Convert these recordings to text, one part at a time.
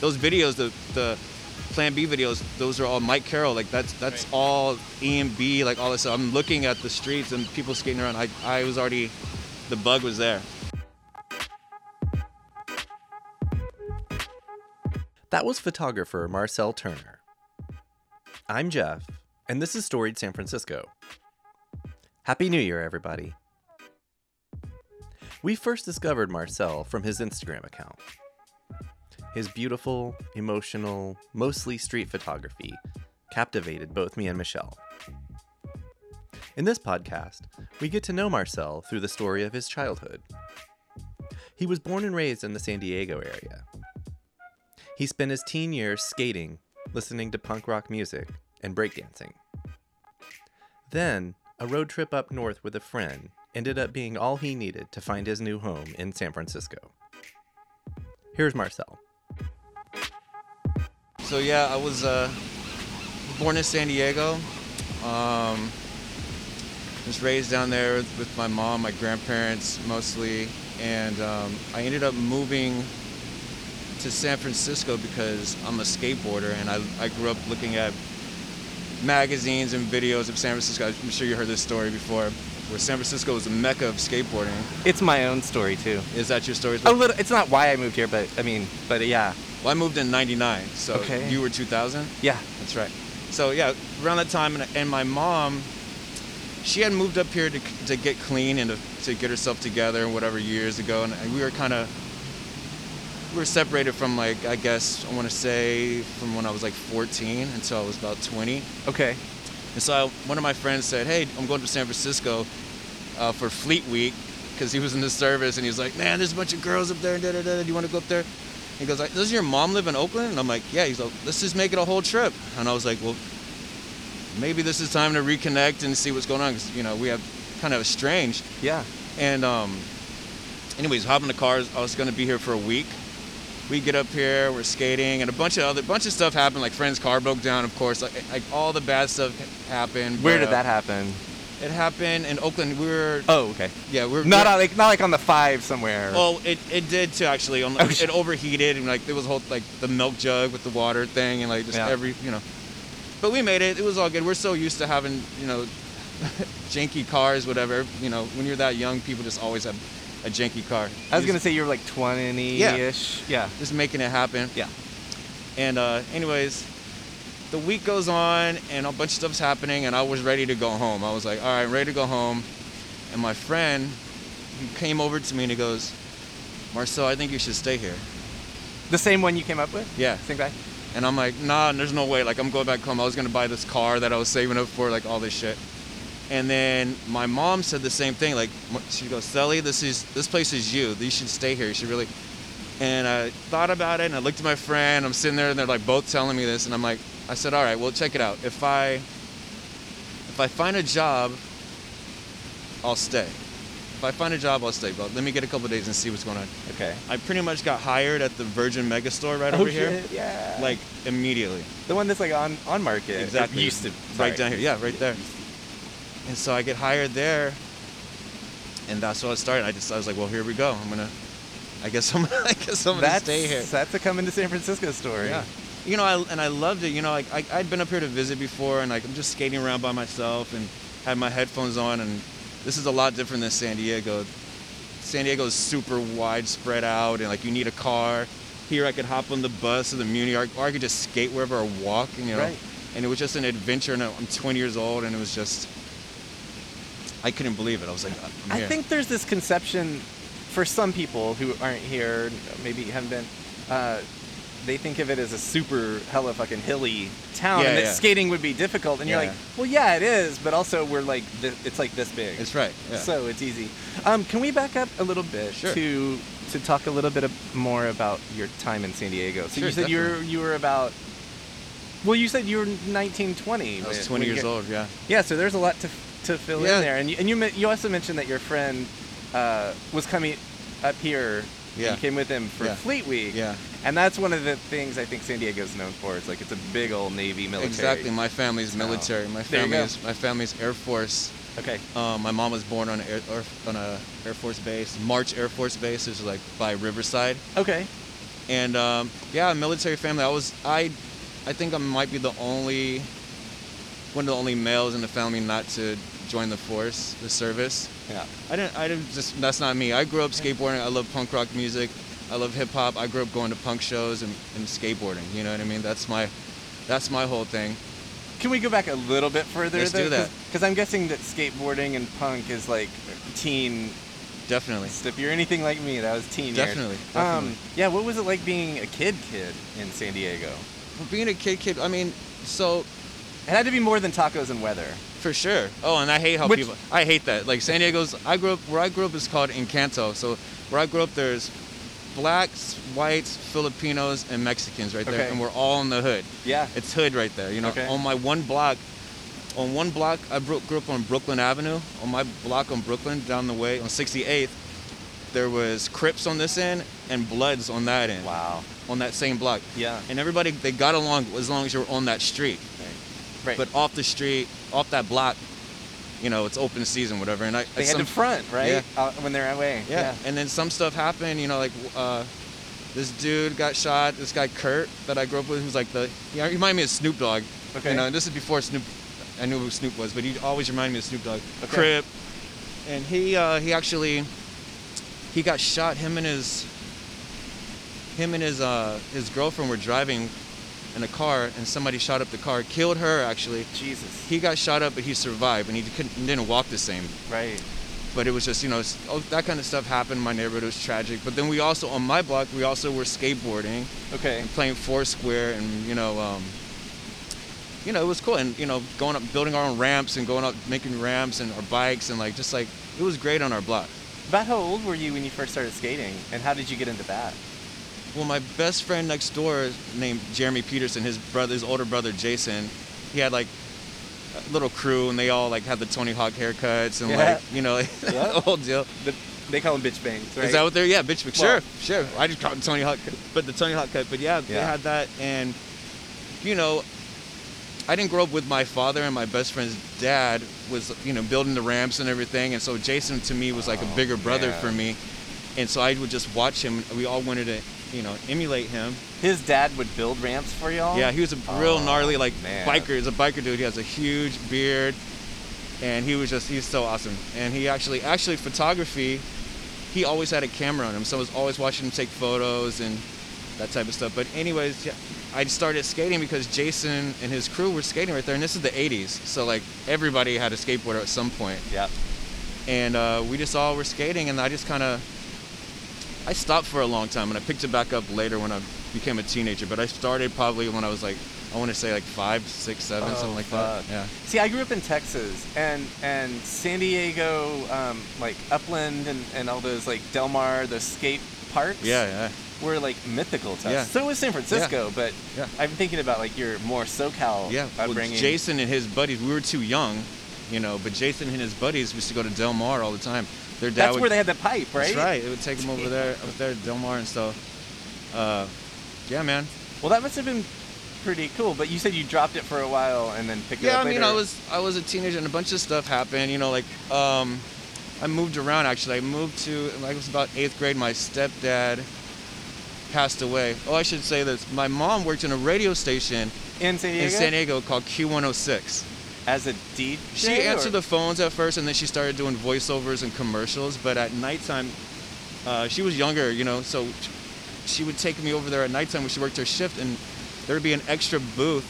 those videos, the the Plan B videos, those are all Mike Carroll. Like that's that's Right. all E and B, like all this. stuff. I'm looking at the streets and people skating around. I I was already, the bug was there. That was photographer Marcel Turner. I'm Jeff, and this is Storied San Francisco. Happy New Year, everybody. We first discovered Marcel from his Instagram account. His beautiful, emotional, mostly street photography captivated both me and Michelle. In this podcast, we get to know Marcel through the story of his childhood. He was born and raised in the San Diego area. He spent his teen years skating, listening to punk rock music, and breakdancing. Then, a road trip up north with a friend ended up being all he needed to find his new home in San Francisco. Here's Marcel. So yeah, I was uh, born in San Diego. Um, was raised down there with, my mom, my grandparents mostly, and um, I ended up moving to San Francisco because I'm a skateboarder and I, I grew up looking at magazines and videos of San Francisco. I'm sure you heard this story before, where San Francisco was a mecca of skateboarding. It's my own story too. Is that your story? A little. It's not why I moved here, but I mean, but yeah, Well, I moved in '99, so Okay. you were 2000. yeah. That's right. So yeah, around that time, and, and my mom, she had moved up here to, to get clean and to, to get herself together and whatever years ago, and we were kind of we were separated from like I guess I want to say from when I was like 14 until I was about 20. Okay. And so I, one of my friends said, "Hey, I'm going to San Francisco uh, for Fleet Week," because he was in the service, and he was like, "Man, there's a bunch of girls up there. And da, da, da, do you want to go up there?" He goes, like, "Does your mom live in Oakland?" And I'm like, "Yeah." He's like, "Let's just make it a whole trip." And I was like, "Well, maybe this is time to reconnect and see what's going on, because you know we have kind of estranged." Yeah. And um, anyways, hop in the car. I was going to be here for a week. We get up here, we're skating, and a bunch of other bunch of stuff happened. Like friend's car broke down, of course. Like, like all the bad stuff happened. Where but, did uh, that happen? It happened in Oakland. We were Oh, okay. yeah, we're Not we're- on, like not like on the five somewhere. Well, it, it did too actually. On, Oh, it overheated and like there was a whole like the milk jug with the water thing and like just Yeah. every you know. But we made it. It was all good. We're so used to having you know janky cars, whatever. You know, when you're that young, people just always have a janky car. I was gonna say you were like twenty-ish. Yeah. just making it happen. Yeah. And uh, anyways, the week goes on and a bunch of stuff's happening, and I was ready to go home. I was like, all right, I'm ready to go home. And my friend, he came over to me and he goes, Marcel, I think you should stay here. The same one you came up with? Yeah. Same guy. And I'm like, nah, there's no way. Like, I'm going back home. I was gonna buy this car that I was saving up for, like all this shit. And then my mom said the same thing. Like, she goes, Sally, this is this place is you. You should stay here. You should really. And I thought about it, and I looked at my friend. I'm sitting there, and they're like both telling me this, and I'm like, I said, all right, well, check it out. If I if I find a job, I'll stay. If I find a job, I'll stay. But let me get a couple days and see what's going on. Okay. I pretty much got hired at the Virgin Megastore right oh over here, shit, Yeah. like immediately. the one that's like on on market. Exactly. Or Used to. Right down here. Yeah, right there. And so I get hired there, and that's what I started. I just I was like, well, here we go. I'm gonna. I guess I'm. I guess I'm gonna stay here. that's a coming to San Francisco story. Yeah. You know, I, and I loved it. You know, like I, I'd been up here to visit before, and like I'm just skating around by myself and had my headphones on, and this is a lot different than San Diego. San Diego is super wide spread out, and like you need a car. Here, I could hop on the bus or the Muni, or, or I could just skate wherever I walk. You know, Right. and it was just an adventure. And I'm 20 years old, and it was just. I couldn't believe it. I was like, I think there's this conception for some people who aren't here, maybe haven't been. Uh, they think of it as a super hella fucking hilly town, Yeah, and that yeah. skating would be difficult. And you're like, well, yeah, it is, but also we're like, th- it's like this big. It's right. Yeah. So it's easy. Um, can we back up a little bit Sure. to to talk a little bit more about your time in San Diego? So Sure, you said you were you were about. Well, you said you were 19, 20. I was 20 years old. Yeah. Yeah, so there's a lot to to fill Yeah. in there, and you, and you you also mentioned that your friend uh, was coming up here. Yeah. You came with him for Yeah. Fleet Week. Yeah. And that's one of the things I think San Diego's known for. It's like it's a big old Navy military. Exactly. My family's town. military. My family is my family's Air Force. Okay. Um, my mom was born on air, or, on a Air Force base, March Air Force base, which is like by Riverside. Okay. And um, yeah, military family. I was I, I think I might be the only, one of the only males in the family not to join the force, the service. Yeah. I didn't. I didn't just. That's not me. I grew up skateboarding. I love punk rock music. I love hip hop. I grew up going to punk shows and, and skateboarding. You know what I mean? That's my, that's my whole thing. Can we go back a little bit further? Let's do that. Because I'm guessing that skateboarding and punk is like teen Definitely. If you're anything like me, that was teen years. Definitely, Um, yeah. What was it like being a kid kid in San Diego? Well, being a kid, kid. I mean, so It had to be more than tacos and weather. For sure. Oh, and I hate how Which- people. I hate that. Like San Diego's. I grew up where I grew up is called Encanto. So where I grew up, there's blacks, whites, Filipinos, and Mexicans right there, Okay. and we're all in the hood. Yeah. It's hood right there. You know, Okay. on my one block. On one block, I grew up on Brooklyn Avenue. On my block on Brooklyn, down the way on 68th, there was Crips on this end and Bloods on that end. Wow. On that same block. Yeah. And everybody they got along as long as you were on that street. Right. But off the street, off that block, you know, it's open season, whatever. And I they had some- to front, right? Yeah. Uh, when they're away. yeah. And then some stuff happened, you know, like uh, this dude got shot. This guy Kurt that I grew up with, who's like the, he reminded me of Snoop Dogg. Okay. You know, this is before Snoop. I knew who Snoop was, but he always reminded me of Snoop Dogg. Okay. Crip. And he uh, he actually he got shot. Him and his him and his uh, his girlfriend were driving in a car, and somebody shot up the car, killed her actually. Jesus. He got shot up, but he survived, and he couldn't, didn't walk the same. Right. But it was just, you know, oh, that kind of stuff happened in my neighborhood. It was tragic. But then we also, on my block, we also were skateboarding Okay. and playing Foursquare, and you know, um, you know, it was cool. And you know, going up, building our own ramps, and going up, making ramps, and our bikes, and like just like it was great on our block. About how old were you when you first started skating, and how did you get into that? Well, my best friend next door, named Jeremy Peterson, his brother, his older brother Jason, he had like a little crew, and they all like had the Tony Hawk haircuts, and Yeah. like you know, Yeah. the whole deal. The, they call them bitch bangs, right? Is that what they're? Yeah, bitch. But Well- sure, sure. I just called it Tony Hawk, but the Tony Hawk cut. But yeah, they had that, and you know, I didn't grow up with my father, and my best friend's dad was, you know, building the ramps and everything, and so Jason to me was like Oh, a bigger brother for me, and so I would just watch him. We all wanted to, you know, emulate him. His dad would build ramps for y'all. Yeah, he was a real Oh, gnarly like man. biker. He's a biker dude. He has a huge beard, and he was just he's so awesome. And he actually actually photography, he always had a camera on him, so I was always watching him take photos and that type of stuff. But anyways, yeah, I started skating because Jason and his crew were skating right there, and this is the '80s, so like everybody had a skateboarder at some point Yep. and uh, we just all were skating and i just kind of i stopped for a long time and i picked it back up later when i became a teenager but i started probably when i was like i want to say like five six seven Oh, something like fuck. that yeah See, I grew up in Texas, and and San Diego, um, like Upland, and, and all those like Del Mar, the skate parks. yeah yeah Were like mythical to us. Yeah. So was San Francisco, but Yeah. I'm thinking about like your more SoCal yeah well, jason and his buddies we were too young you know but jason and his buddies used to go to del mar all the time their dad That's would, where they had the pipe, right? that's right it would take them over there up there at del mar and stuff uh, yeah man Well, that must have been pretty cool. But you said you dropped it for a while and then picked it up. Yeah, I mean, later. I was I was a teenager and a bunch of stuff happened. You know, like um, I moved around. Actually, I moved to like it was about eighth grade. My stepdad passed away. Oh, I should say this. My mom worked in a radio station in San Diego. in San Diego called Q106. As a DJ. She answered the phones at first, and then she started doing voiceovers and commercials. But at nighttime, uh, she was younger, you know, so she would take me over there at nighttime when she worked her shift, and there would be an extra booth.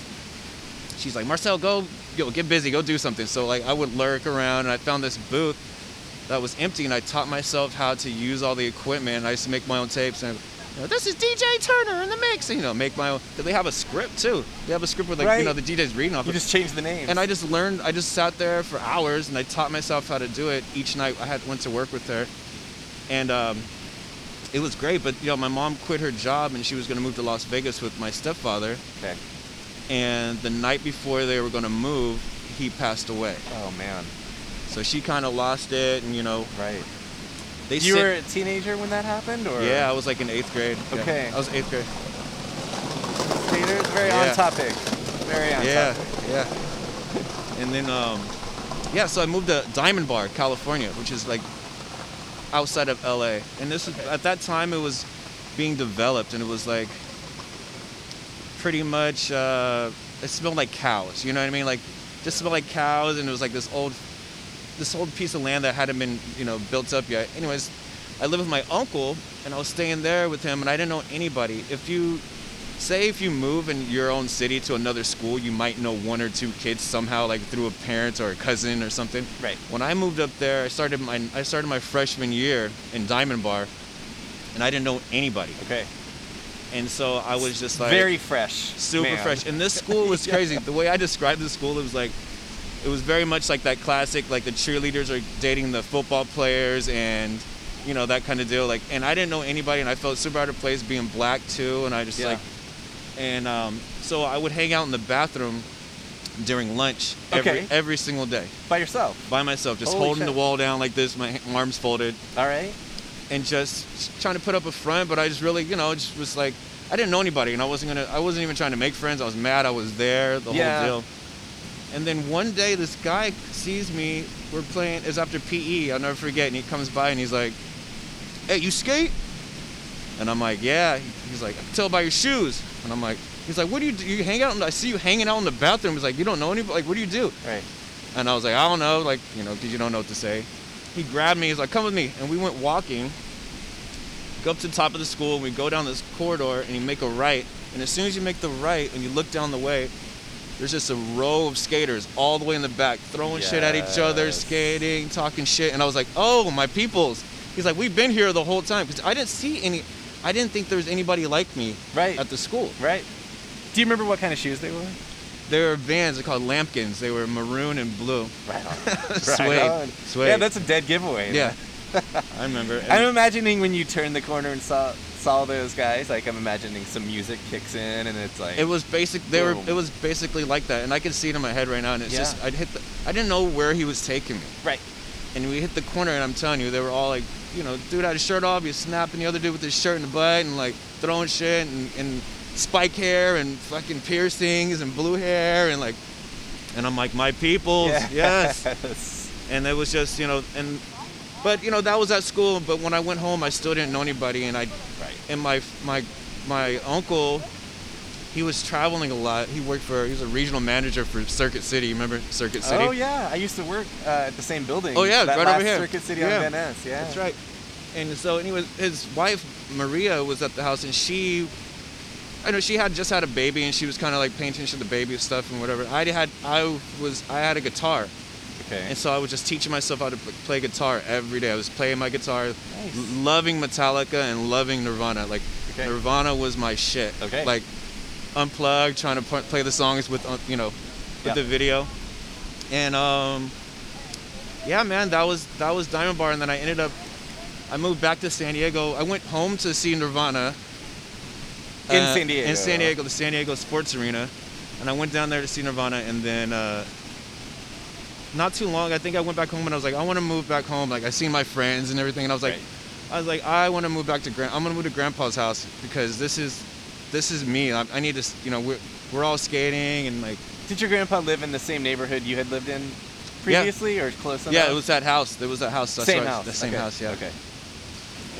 She's like, Marcel, go, yo, get busy, go do something. So like, I would lurk around, and I found this booth that was empty, and I taught myself how to use all the equipment. And I used to make my own tapes, and you know, this is DJ Turner in the mix, you know, make my own. They have a script too. They have a script with like, Right. you know, the DJ's reading off. You it. just changed the name. And I just learned. I just sat there for hours, and I taught myself how to do it each night. I had went to work with her, and um, it was great. But you know, my mom quit her job, and she was going to move to Las Vegas with my stepfather. Okay. And the night before they were going to move, he passed away. Oh man. So she kind of lost it, and you know, Right. They you sit- were a teenager when that happened, or yeah, I was like in eighth grade. Yeah, Okay. I was eighth grade. skaters? Very Yeah. on topic. Very on Yeah, topic. yeah. Yeah. And then, um, yeah, so I moved to Diamond Bar, California, which is like outside of LA. And this is at that time it was being developed, and it was like pretty much uh, it smelled like cows. You know what I mean? Like just smelled like cows, and it was like this old this old piece of land that hadn't been you know built up yet. Anyways, I lived with my uncle, and I was staying there with him, and I didn't know anybody. If you say if you move in your own city to another school, you might know one or two kids somehow, like through a parent or a cousin or something. Right. When I moved up there, I started my I started my freshman year in Diamond Bar, and I didn't know anybody. Okay. And so I was just like Very fresh. super man. fresh. And this school was crazy. The way I described the school, it was like, it was very much like that classic, like the cheerleaders are dating the football players and, you know, that kind of deal. Like, and I didn't know anybody, and I felt super out of place being black too. And I just Yeah. like, and um, so I would hang out in the bathroom during lunch every Okay. every single day By yourself. by myself, just Holy holding shit. the wall down like this, my arms folded All right. and just trying to put up a front, but I just really, you know, just was like, I didn't know anybody, and I wasn't gonna, I wasn't even trying to make friends. I was mad. I was there, the Yeah. whole deal. And then one day, this guy sees me. We're playing. It's after PE. I'll never forget. And he comes by and he's like, "Hey, you skate?" And I'm like, "Yeah." He's like, "I can tell by your shoes." And I'm like, "He's like, what do you do? You hang out? In I see you hanging out in the bathroom." He's like, "You don't know anybody? Like, what do you do?" Right. And I was like, I don't know, like, you know, because you don't know what to say. He grabbed me, he's like, come with me. And we went walking, go up to the top of the school, and we go down this corridor, and you make a right. And as soon as you make the right and you look down the way, there's just a row of skaters all the way in the back, throwing shit at each other, skating, talking shit. And I was like, oh, my peoples. He's like, we've been here the whole time. Because I didn't see any, I didn't think there was anybody like me Right. at the school. Right. Do you remember what kind of shoes they were? They were vans, they're called Lampkins. They were maroon and blue. Right on. Suede. on. Suede. Yeah, that's a dead giveaway. Yeah. I remember. I'm imagining when you turn the corner and saw saw those guys, like I'm imagining some music kicks in and it's like It was basic. They were. It was basically like that, and I can see it in my head right now. And it's Yeah. just, I'd hit the. I didn't know where he was taking me, right. and we hit the corner, and I'm telling you, they were all like, you know, dude had his shirt off, he's snapping the other dude with his shirt in the butt, and like throwing shit, and, and spike hair, and fucking piercings, and blue hair, and like, and I'm like, my peoples, yes. Yes. And it was just, you know, and, but you know, that was at school. But when I went home, I still didn't know anybody, and I right. and my my my uncle he was traveling a lot he worked for he was a regional manager for circuit city remember circuit city Oh yeah, I used to work uh, at the same building. Oh, yeah, that right last over here. Circuit City Yeah. on Ness. Yeah, that's right and so anyways his wife maria was at the house and she i know she had just had a baby and she was kind of like paying attention to the baby stuff and whatever i had i was i had a guitar Okay. and so i was just teaching myself how to play guitar every day i was playing my guitar Nice. loving metallica and loving nirvana like Okay. nirvana was my shit Okay. like unplugged trying to play the songs with uh, you know with Yeah. the video and um yeah man that was that was diamond bar and then i ended up i moved back to san diego i went home to see nirvana In uh, San Diego. in san diego the san diego sports arena and i went down there to see nirvana and then uh not too long i think i went back home and i was like i want to move back home like i seen my friends and everything and i was like Right. I was like, I want to move back to Grand. I'm gonna move to Grandpa's house because this is, this is me. I, I need to, you know, we're we're all skating and like, Did your grandpa live in the same neighborhood you had lived in previously, or close enough? yeah, it was that house. There was that house. That's same house. The same okay. house, yeah. Okay.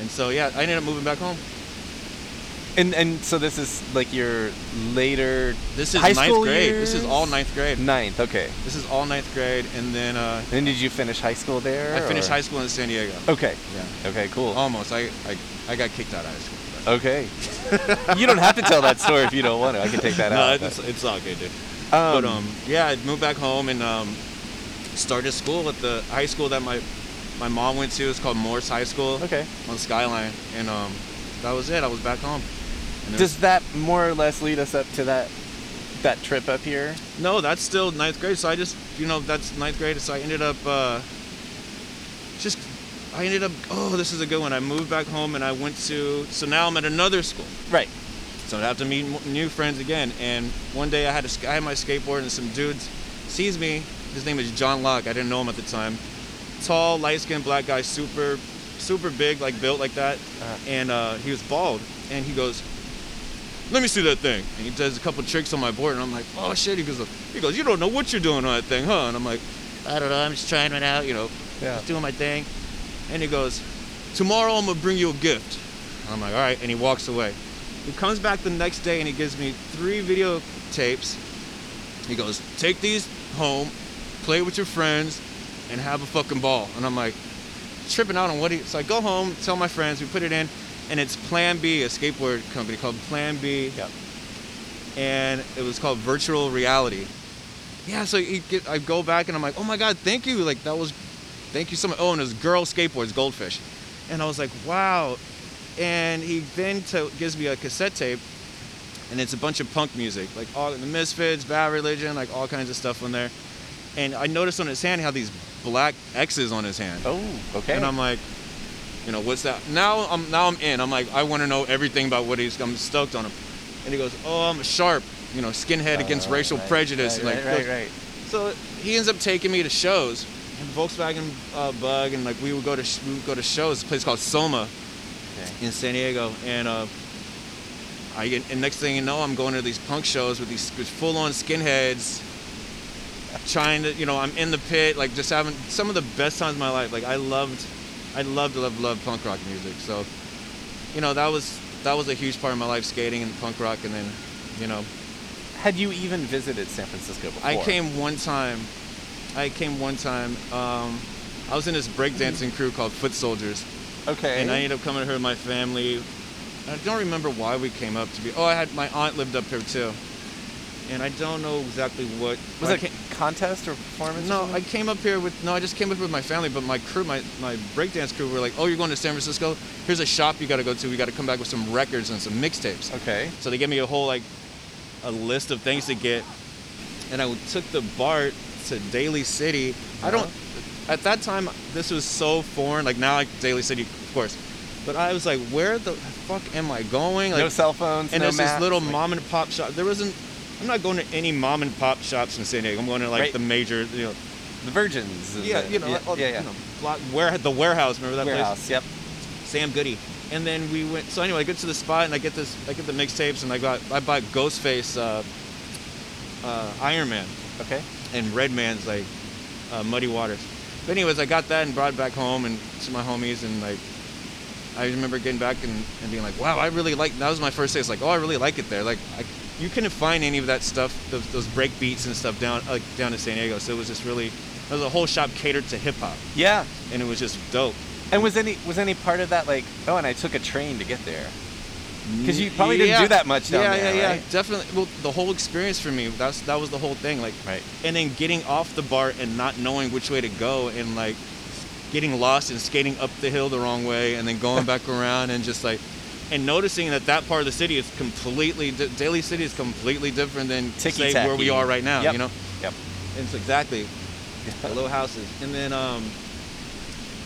And so yeah, I ended up moving back home. And and so this is like your later This is high ninth school grade. This is all ninth grade. ninth. Okay. This is all ninth grade, and then uh, Then did you finish high school there? I finished or- high school in San Diego. Okay. Yeah, Okay. Cool. almost. I, I I got kicked out of high school. but- Okay. you don't have to tell that story if you don't want to. I can take that no, out. it's, it's all good, dude. but, but um, yeah, I moved back home and um, started school at the high school that my my mom went to. It's called Morse High School okay. on Skyline, and um, that was it. I was back home. Does that more or less lead us up to that that trip up here? no, that's still ninth grade. So I just, you know, that's ninth grade. So I ended up uh, just, I ended up. Oh, this is a good one. I moved back home and I went to. So now I'm at another school. Right. So I have to meet new friends again. And one day I had a, sk- had my skateboard and some dudes sees me. His name is John Locke. I didn't know him at the time. Tall, light-skinned black guy, super, super big, like built like that. Uh-huh. And uh, he was bald. And he goes, "Let me see that thing." And he does a couple tricks on my board, and I'm like, "Oh shit!" He goes, "He goes, you don't know what you're doing on that thing, huh?" And I'm like, "I don't know. I'm just trying it out, you know, Yeah. just doing my thing." And he goes, "Tomorrow I'm gonna bring you a gift." And I'm like, all right. And he walks away. He comes back the next day and he gives me three videotapes. He goes, take these home, play with your friends, and have a fucking ball. And I'm like, tripping out on what he. So I go home, tell my friends, we put it in, and it's Plan B, a skateboard company called Plan B. Yep. And it was called Virtual Reality. Yeah, so get, I go back and I'm like, oh my god, thank you. Like that was, thank you so much. Oh, and it was Girl Skateboards, Goldfish, and I was like, wow. And he then to, gives me a cassette tape, and it's a bunch of punk music, like all the Misfits, Bad Religion, like all kinds of stuff on there. And I noticed on his hand he had these black X's on his hand. Oh, okay. And I'm like, you know, what's that? Now I'm now I'm in. I'm like, I want to know everything about what he's. I'm stoked on him. And he goes, oh, I'm a sharp. You know, skinhead against Oh, racial right, prejudice. Right, and like, right, right, right. So he ends up taking me to shows, and Volkswagen uh, Bug, and like we would go to sh- we would go to shows. A place called Soma Okay. in San Diego, and uh, I get, and next thing you know, I'm going to these punk shows with these full-on skinheads, trying to, you know, I'm in the pit, like just having some of the best times of my life. Like I loved, I loved, loved, loved punk rock music. So, you know, that was that was a huge part of my life, skating and punk rock, and then, you know, Had you even visited San Francisco before? I came one time. I came one time. Um, I was in this breakdancing crew called Foot Soldiers, Okay. and I ended up coming here with my family. I don't remember why we came up to be. Oh, I had my aunt lived up here too, and I don't know exactly what. was it contest or performance? or no, I came up here with no. I just came up with my family, but my crew, my my breakdance crew, were like, "Oh, you're going to San Francisco? Here's a shop you got to go to. We got to come back with some records and some mixtapes." Okay. So they gave me a whole like a list of things to get, and I took the BART to Daly City. I don't. Uh-huh. At that time, this was so foreign. Like now, like Daly City, of course, but I was like, where the fuck am I going? Like, no cell phones. and no there's this maps, little like- mom and pop shop. There wasn't. I'm not going to any mom and pop shops in San Diego. I'm going to like Right. the major, you know, the Virgins. yeah, the- you know, yeah, all- yeah, yeah. You know, block, where the Wherehouse. Remember that place? Yep. Sam Goody. And then we went. So anyway, I get to the spot and I get this. I get the mixtapes and I got. I bought Ghostface, uh, uh, Iron Man, Okay. and Redman's like uh, Muddy Waters. But anyways, I got that and brought it back home and to my homies and like. I remember getting back and, and being like, wow, I really like. That was my first day. It's like, oh, I really like it there. Like, I, you couldn't find any of that stuff, those, those break beats and stuff down like down in San Diego. So it was just really. There was a whole shop catered to hip hop, Yeah. and it was just dope. And was any was any part of that like oh and I took a train to get there? Because you probably didn't do that much down yeah, there, Yeah, yeah, right? Definitely. Well, the whole experience for me, that's that was the whole thing. Like, Right. and then getting off the BART and not knowing which way to go, and like getting lost and skating up the hill the wrong way, and then going back around, and just like, and noticing that that part of the city is completely, Daly City is completely different than say where we are right now. Yep. You know, Yep. it's exactly the little houses, and then um.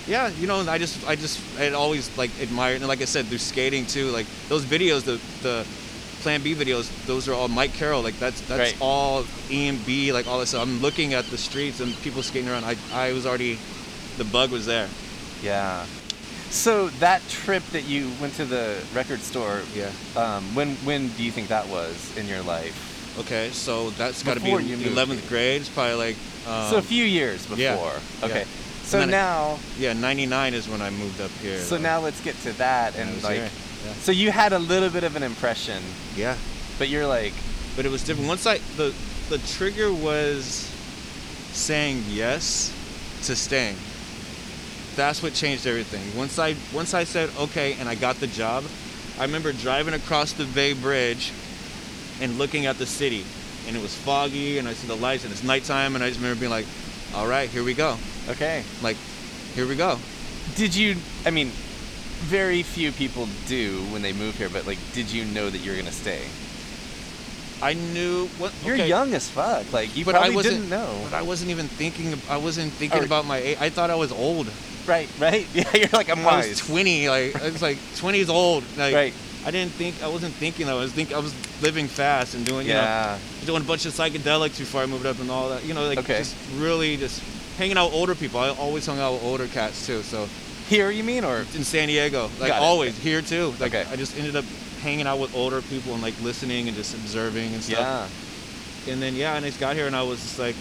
Yeah, you know, I just, I just, I always like admired, and like I said, through skating too. Like those videos, the the Plan B videos, those are all Mike Carroll. Like that's that's Right. all E and B, like all this. stuff. I'm looking at the streets and people skating around. I, I was already, the bug was there. Yeah. So that trip that you went to the record store, Yeah. um, when when do you think that was in your life? Okay, so that's got to be 11th grade. It's probably like. Um, so a few years before. yeah, Okay. yeah. So And now, Yeah, 99 is when I moved up here. so though. now let's get to that I and like, yeah. so you had a little bit of an impression, Yeah. but you're like, but it was different. Once I the the trigger was saying yes to staying. That's what changed everything. Once I once I said okay and I got the job, I remember driving across the Bay Bridge and looking at the city, and it was foggy, and I see the lights, and it's nighttime, and I just remember being like, "All right, here we go." okay. Like, here we go. Did you? I mean, very few people do when they move here, but like, did you know that you're gonna stay? I knew what You're okay, young as fuck. Like, you but I wasn't didn't know. But I wasn't even thinking. I wasn't thinking Or- about my. age. I thought I was old. Right, right. Yeah, you're like, I'm I was 20. Like I was like 20 is old. Like Right. I didn't think. I wasn't thinking. I was think. I was living fast and doing. You yeah. know, doing a bunch of psychedelics before I moved up and all that. You know, like Okay. just really just hanging out with older people. I always hung out with older cats too. So Here, you mean, or in San Diego, like always here too. Like Okay. I just ended up hanging out with older people and like listening and just observing and stuff. yeah. And then yeah, and I just got here and I was just like,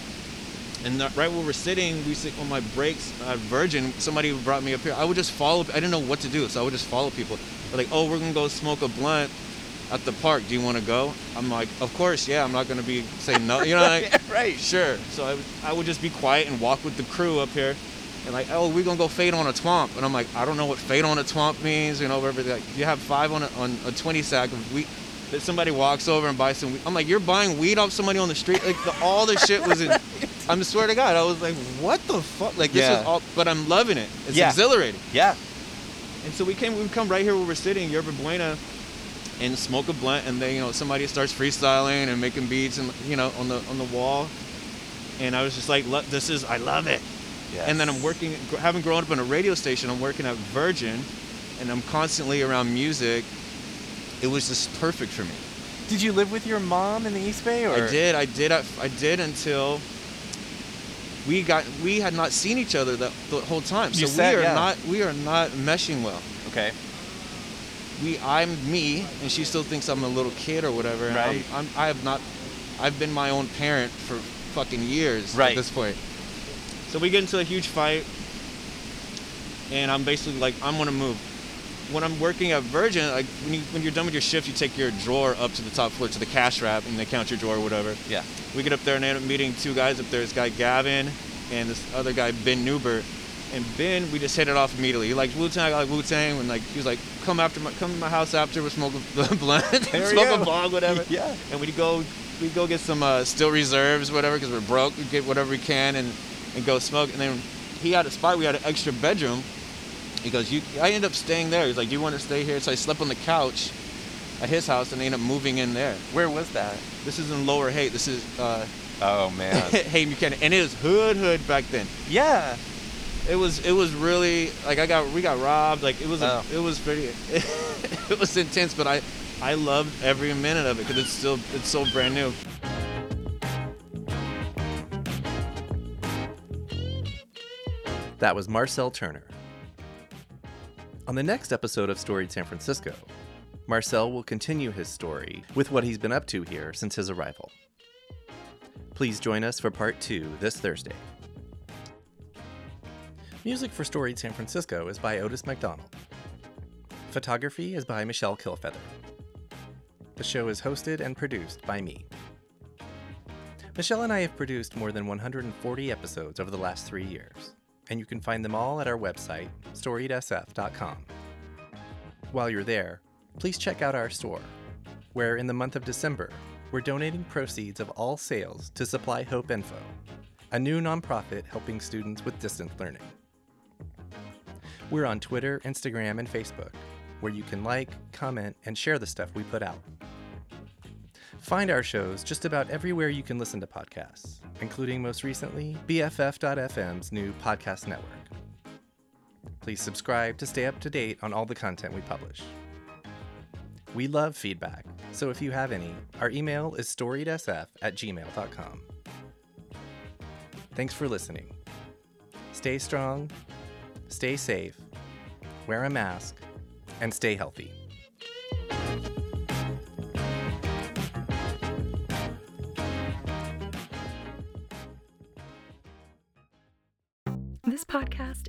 And the, right where we're sitting, we sit on oh, my breaks at Virgin. Somebody brought me up here. I would just follow. I didn't know what to do, so I would just follow people. They're like, "Oh, we're gonna go smoke a blunt at the park. Do you want to go?" I'm like, "Of course, yeah. I'm not gonna be saying no. You know, like, right. sure." So I, would- I would just be quiet and walk with the crew up here, and like, "Oh, we're gonna go fade on a twomp," and I'm like, "I don't know what fade on a twomp means." You know, whatever. Like, you have five on a, on a 20 sack of wheat. That somebody walks over and buys some. Weed. I'm like, "You're buying weed off somebody on the street?" Like the, all the shit was in. I'm swear to God, I was like, "What the fuck?" Like this Yeah. is all, but I'm loving it. It's Yeah. exhilarating. Yeah. And so we came, we come right here where we're sitting, Yerba Buena, and smoke a blunt, and then you know somebody starts freestyling and making beats, and you know on the on the wall, and I was just like, "Lo- this is, I love it. Yes. And then I'm working, having grown up in a radio station, I'm working at Virgin, and I'm constantly around music. It was just perfect for me. Did you live with your mom in the East Bay, or I did, I did, I, I did until we got, we had not seen each other the, the whole time. So said, we are yeah. not, we are not meshing well. Okay. we I'm me and she still thinks I'm a little kid or whatever. And Right. I'm, I'm I have not I've been my own parent for fucking years Right. at this point. So we get into a huge fight and I'm basically like I'm gonna move. When I'm working at Virgin, like when you when you're done with your shift, you take your drawer up to the top floor to the cash wrap and they count your drawer or whatever. Yeah. We get up there and end up meeting two guys up there. This guy Gavin and this other guy Ben Newbert. And Ben, we just hit it off immediately. He liked Wu Tang, I like Wu Tang, and like he was like, "Come after my, come to my house after, we'll smoke a blunt, smoke a bong, whatever." Yeah. And we'd go, we go get some uh, Steel Reserves, whatever, because we're broke. We get whatever we can and and go smoke. And then he had a spot. We had an extra bedroom. He goes, "You." I end up staying there. He's like, "Do you want to stay here?" So I slept on the couch at his house, and they ended up moving in there. Where was that? This is in Lower Haight. This is uh, Oh man. Haight Buchanan, and it was hood hood back then. yeah. It was it was really like I got we got robbed. Like it was a, Oh. it was pretty it was intense, but I I loved every minute of it because it's still it's so brand new. That was Marcel Turner. On the next episode of Storied San Francisco, Marcel will continue his story with what he's been up to here since his arrival. Please join us for part two this Thursday. Music for Storied San Francisco is by Otis McDonald. Photography is by Michelle Kilfeather. The show is hosted and produced by me. Michelle and I have produced more than 140 episodes over the last three years, and you can find them all at our website, storiedsf.com. While you're there, please check out our store, where in the month of December, we're donating proceeds of all sales to Supply Hope Info, a new nonprofit helping students with distance learning. We're on Twitter, Instagram, and Facebook, where you can like, comment, and share the stuff we put out. Find our shows just about everywhere you can listen to podcasts, including most recently BFF.FM's new podcast network. Please subscribe to stay up to date on all the content we publish. We love feedback, so if you have any, our email is storiedsf at gmail.com. Thanks for listening. Stay strong, stay safe, wear a mask, and stay healthy.